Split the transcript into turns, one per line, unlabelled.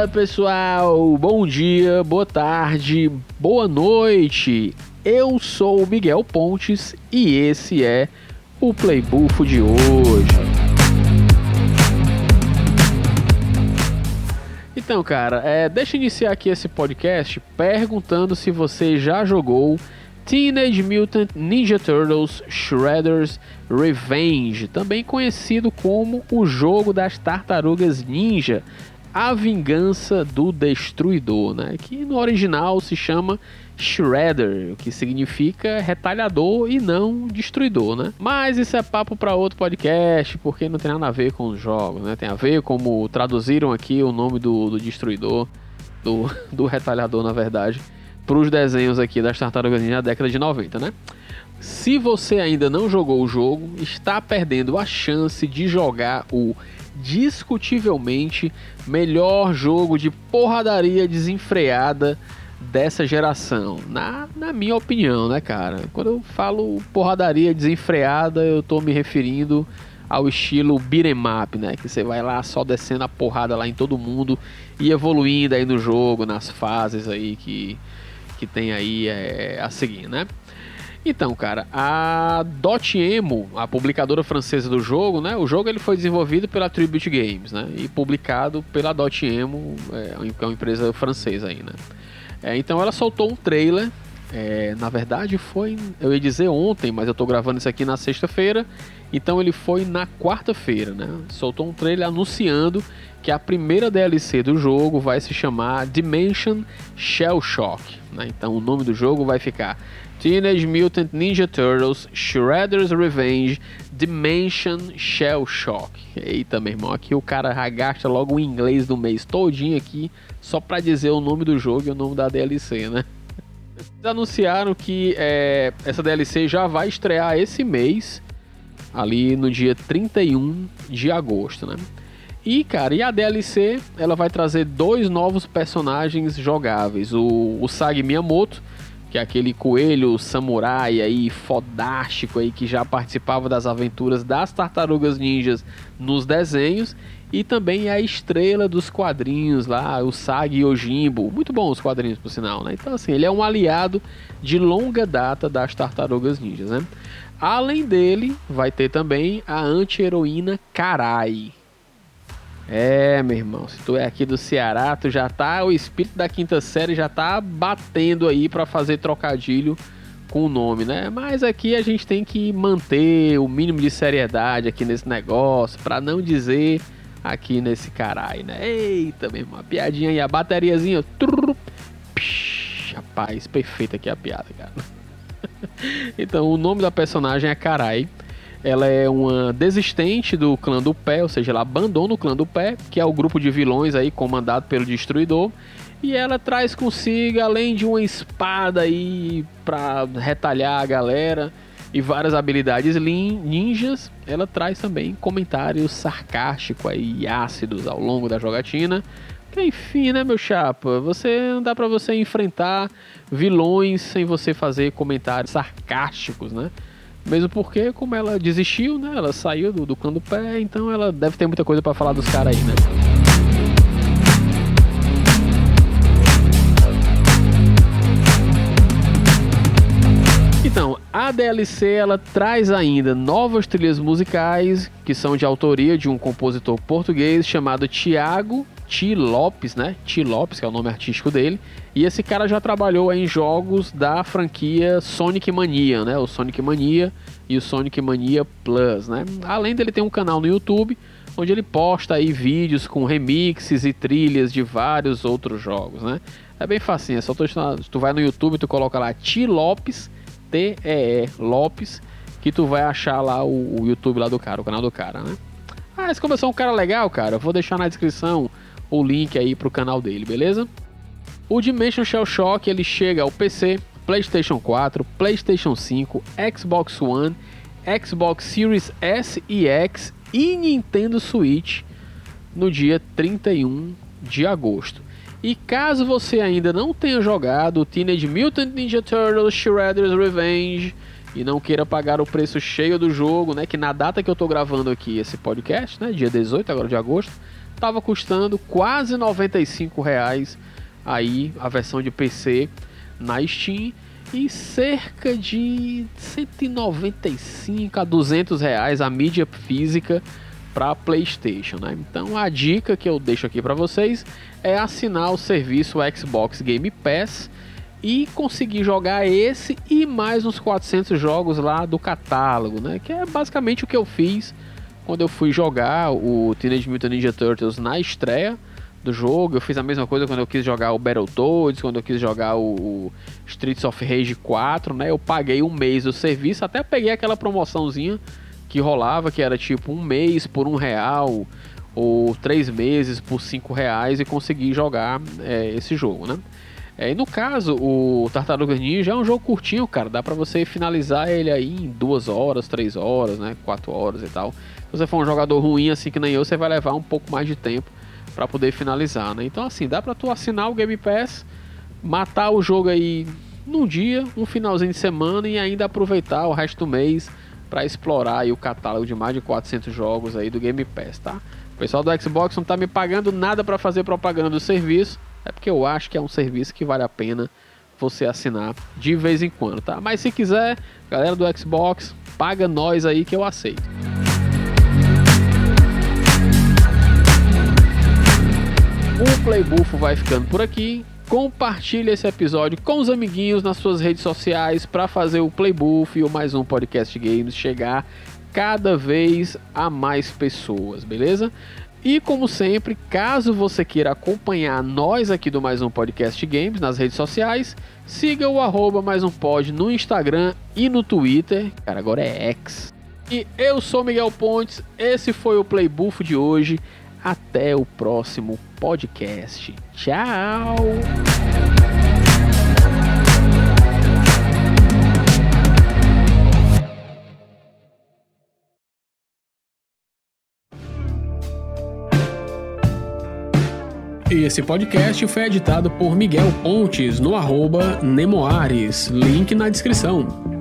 Fala pessoal, bom dia, boa tarde, boa noite. Eu sou o Miguel Pontes e esse é o Playbufo de hoje. Então, cara, é, deixa eu iniciar aqui esse podcast perguntando se você já jogou Teenage Mutant Ninja Turtles Shredder's Revenge, também conhecido como o jogo das tartarugas ninja, a vingança do destruidor, né? Que no original se chama Shredder, que significa retalhador e não destruidor, né? Mas isso é papo para outro podcast, porque não tem nada a ver com os jogos, né? Tem a ver como traduziram aqui o nome do, do destruidor, do, do retalhador, na verdade para os desenhos aqui das Tartarugas Ninja da década de 90, né? Se você ainda não jogou o jogo, está perdendo a chance de jogar o discutivelmente melhor jogo de porradaria desenfreada dessa geração. Na, na minha opinião, né, cara? Quando eu falo porradaria desenfreada, eu tô me referindo ao estilo beat'em up, né? Que você vai lá só descendo a porrada lá em todo mundo e evoluindo aí no jogo, nas fases aí que que tem aí é, a seguir, né? Então, cara, a Dotemu, a publicadora francesa do jogo, né? O jogo ele foi desenvolvido pela Tribute Games, né? E publicado pela Dotemu, é, é uma empresa francesa aí, né? É, então ela soltou um trailer. É, na verdade foi, eu ia dizer ontem, mas eu tô gravando isso aqui na sexta-feira. Então ele foi na quarta-feira, né? Soltou um trailer anunciando que a primeira DLC do jogo vai se chamar Dimension Shell Shock. Né? Então o nome do jogo vai ficar Teenage Mutant Ninja Turtles Shredder's Revenge Dimension Shell Shock. Eita, meu irmão, aqui o cara gasta logo o inglês do mês todinho aqui só para dizer o nome do jogo e o nome da DLC, né? Eles anunciaram que é, essa DLC já vai estrear esse mês, ali no dia 31 de agosto, né? E, cara, e a DLC, ela vai trazer dois novos personagens jogáveis. O, o Sag Miyamoto, que é aquele coelho samurai aí, fodástico aí, que já participava das aventuras das Tartarugas Ninjas nos desenhos. E também a estrela dos quadrinhos lá, o Sag Yojimbo. Muito bom os quadrinhos, por sinal, né? Então, assim, ele é um aliado de longa data das Tartarugas Ninjas, né? Além dele, vai ter também a anti-heroína Karai, é, meu irmão, se tu é aqui do Ceará, tu já tá, o espírito da quinta série já tá batendo aí para fazer trocadilho com o nome, né? Mas aqui a gente tem que manter o mínimo de seriedade aqui nesse negócio, para não dizer aqui nesse caralho, né? Eita, meu irmão, a piadinha aí, a bateriazinha, trrr, psh, rapaz, perfeita aqui a piada, cara. então, o nome da personagem é Carai. Ela é uma desistente do clã do pé, ou seja, ela abandona o clã do pé, que é o grupo de vilões aí comandado pelo Destruidor. E ela traz consigo, além de uma espada aí para retalhar a galera e várias habilidades ninjas, ela traz também comentários sarcásticos e ácidos ao longo da jogatina. Que, enfim, né, meu chapa? Você não dá para você enfrentar vilões sem você fazer comentários sarcásticos, né? Mesmo porque, como ela desistiu, né? Ela saiu do, do clã do pé, então ela deve ter muita coisa para falar dos caras aí, né? Então, a DLC ela traz ainda novas trilhas musicais que são de autoria de um compositor português chamado Tiago Ti Lopes, né? Ti Lopes, que é o nome artístico dele. E esse cara já trabalhou em jogos da franquia Sonic Mania, né? O Sonic Mania e o Sonic Mania Plus, né? Além dele tem um canal no YouTube onde ele posta aí vídeos com remixes e trilhas de vários outros jogos, né? É bem facinho, é só tu, tu vai no YouTube, tu coloca lá Ti Lopes, T-E-E Lopes, que tu vai achar lá o, o YouTube lá do cara, o canal do cara, né? Ah, esse começou um cara legal, cara. Eu vou deixar na descrição o link aí pro canal dele, beleza? O Dimension Shell Shock ele chega ao PC, PlayStation 4, PlayStation 5, Xbox One, Xbox Series S e X e Nintendo Switch no dia 31 de agosto. E caso você ainda não tenha jogado Teenage Mutant Ninja Turtles Shredder's Revenge e não queira pagar o preço cheio do jogo, né, que na data que eu tô gravando aqui esse podcast, né, dia 18 agora de agosto, estava custando quase 95 reais aí a versão de PC na Steam e cerca de 195 a 200 reais a mídia física para PlayStation, né? Então a dica que eu deixo aqui para vocês é assinar o serviço Xbox Game Pass e conseguir jogar esse e mais uns 400 jogos lá do catálogo, né? Que é basicamente o que eu fiz quando eu fui jogar o Teenage Mutant Ninja Turtles na estreia do jogo. Eu fiz a mesma coisa quando eu quis jogar o Battletoads, quando eu quis jogar o, o Streets of Rage 4, né? Eu paguei um mês do serviço, até peguei aquela promoçãozinha que rolava, que era tipo um mês por um real ou três meses por cinco reais e consegui jogar é, esse jogo, né? É, e no caso, o Tartaruga Ninja é um jogo curtinho, cara. Dá pra você finalizar ele aí em duas horas, três horas, né? Quatro horas e tal. Se você for um jogador ruim assim que nem eu, você vai levar um pouco mais de tempo para poder finalizar, né? Então assim, dá pra tu assinar o Game Pass, matar o jogo aí num dia, um finalzinho de semana e ainda aproveitar o resto do mês para explorar aí o catálogo de mais de 400 jogos aí do Game Pass, tá? O pessoal do Xbox não tá me pagando nada para fazer propaganda do serviço, é porque eu acho que é um serviço que vale a pena você assinar de vez em quando, tá? Mas se quiser, galera do Xbox, paga nós aí que eu aceito. O Playbuffo vai ficando por aqui. Compartilhe esse episódio com os amiguinhos nas suas redes sociais para fazer o Playbuff e o mais um podcast games chegar cada vez a mais pessoas, beleza? E como sempre, caso você queira acompanhar nós aqui do Mais Um Podcast Games nas redes sociais, siga o arroba Mais Um Pod no Instagram e no Twitter. Cara, agora é X. E eu sou Miguel Pontes, esse foi o Playbuff de hoje. Até o próximo podcast. Tchau! Esse podcast foi editado por Miguel Pontes no arroba Nemoares, link na descrição.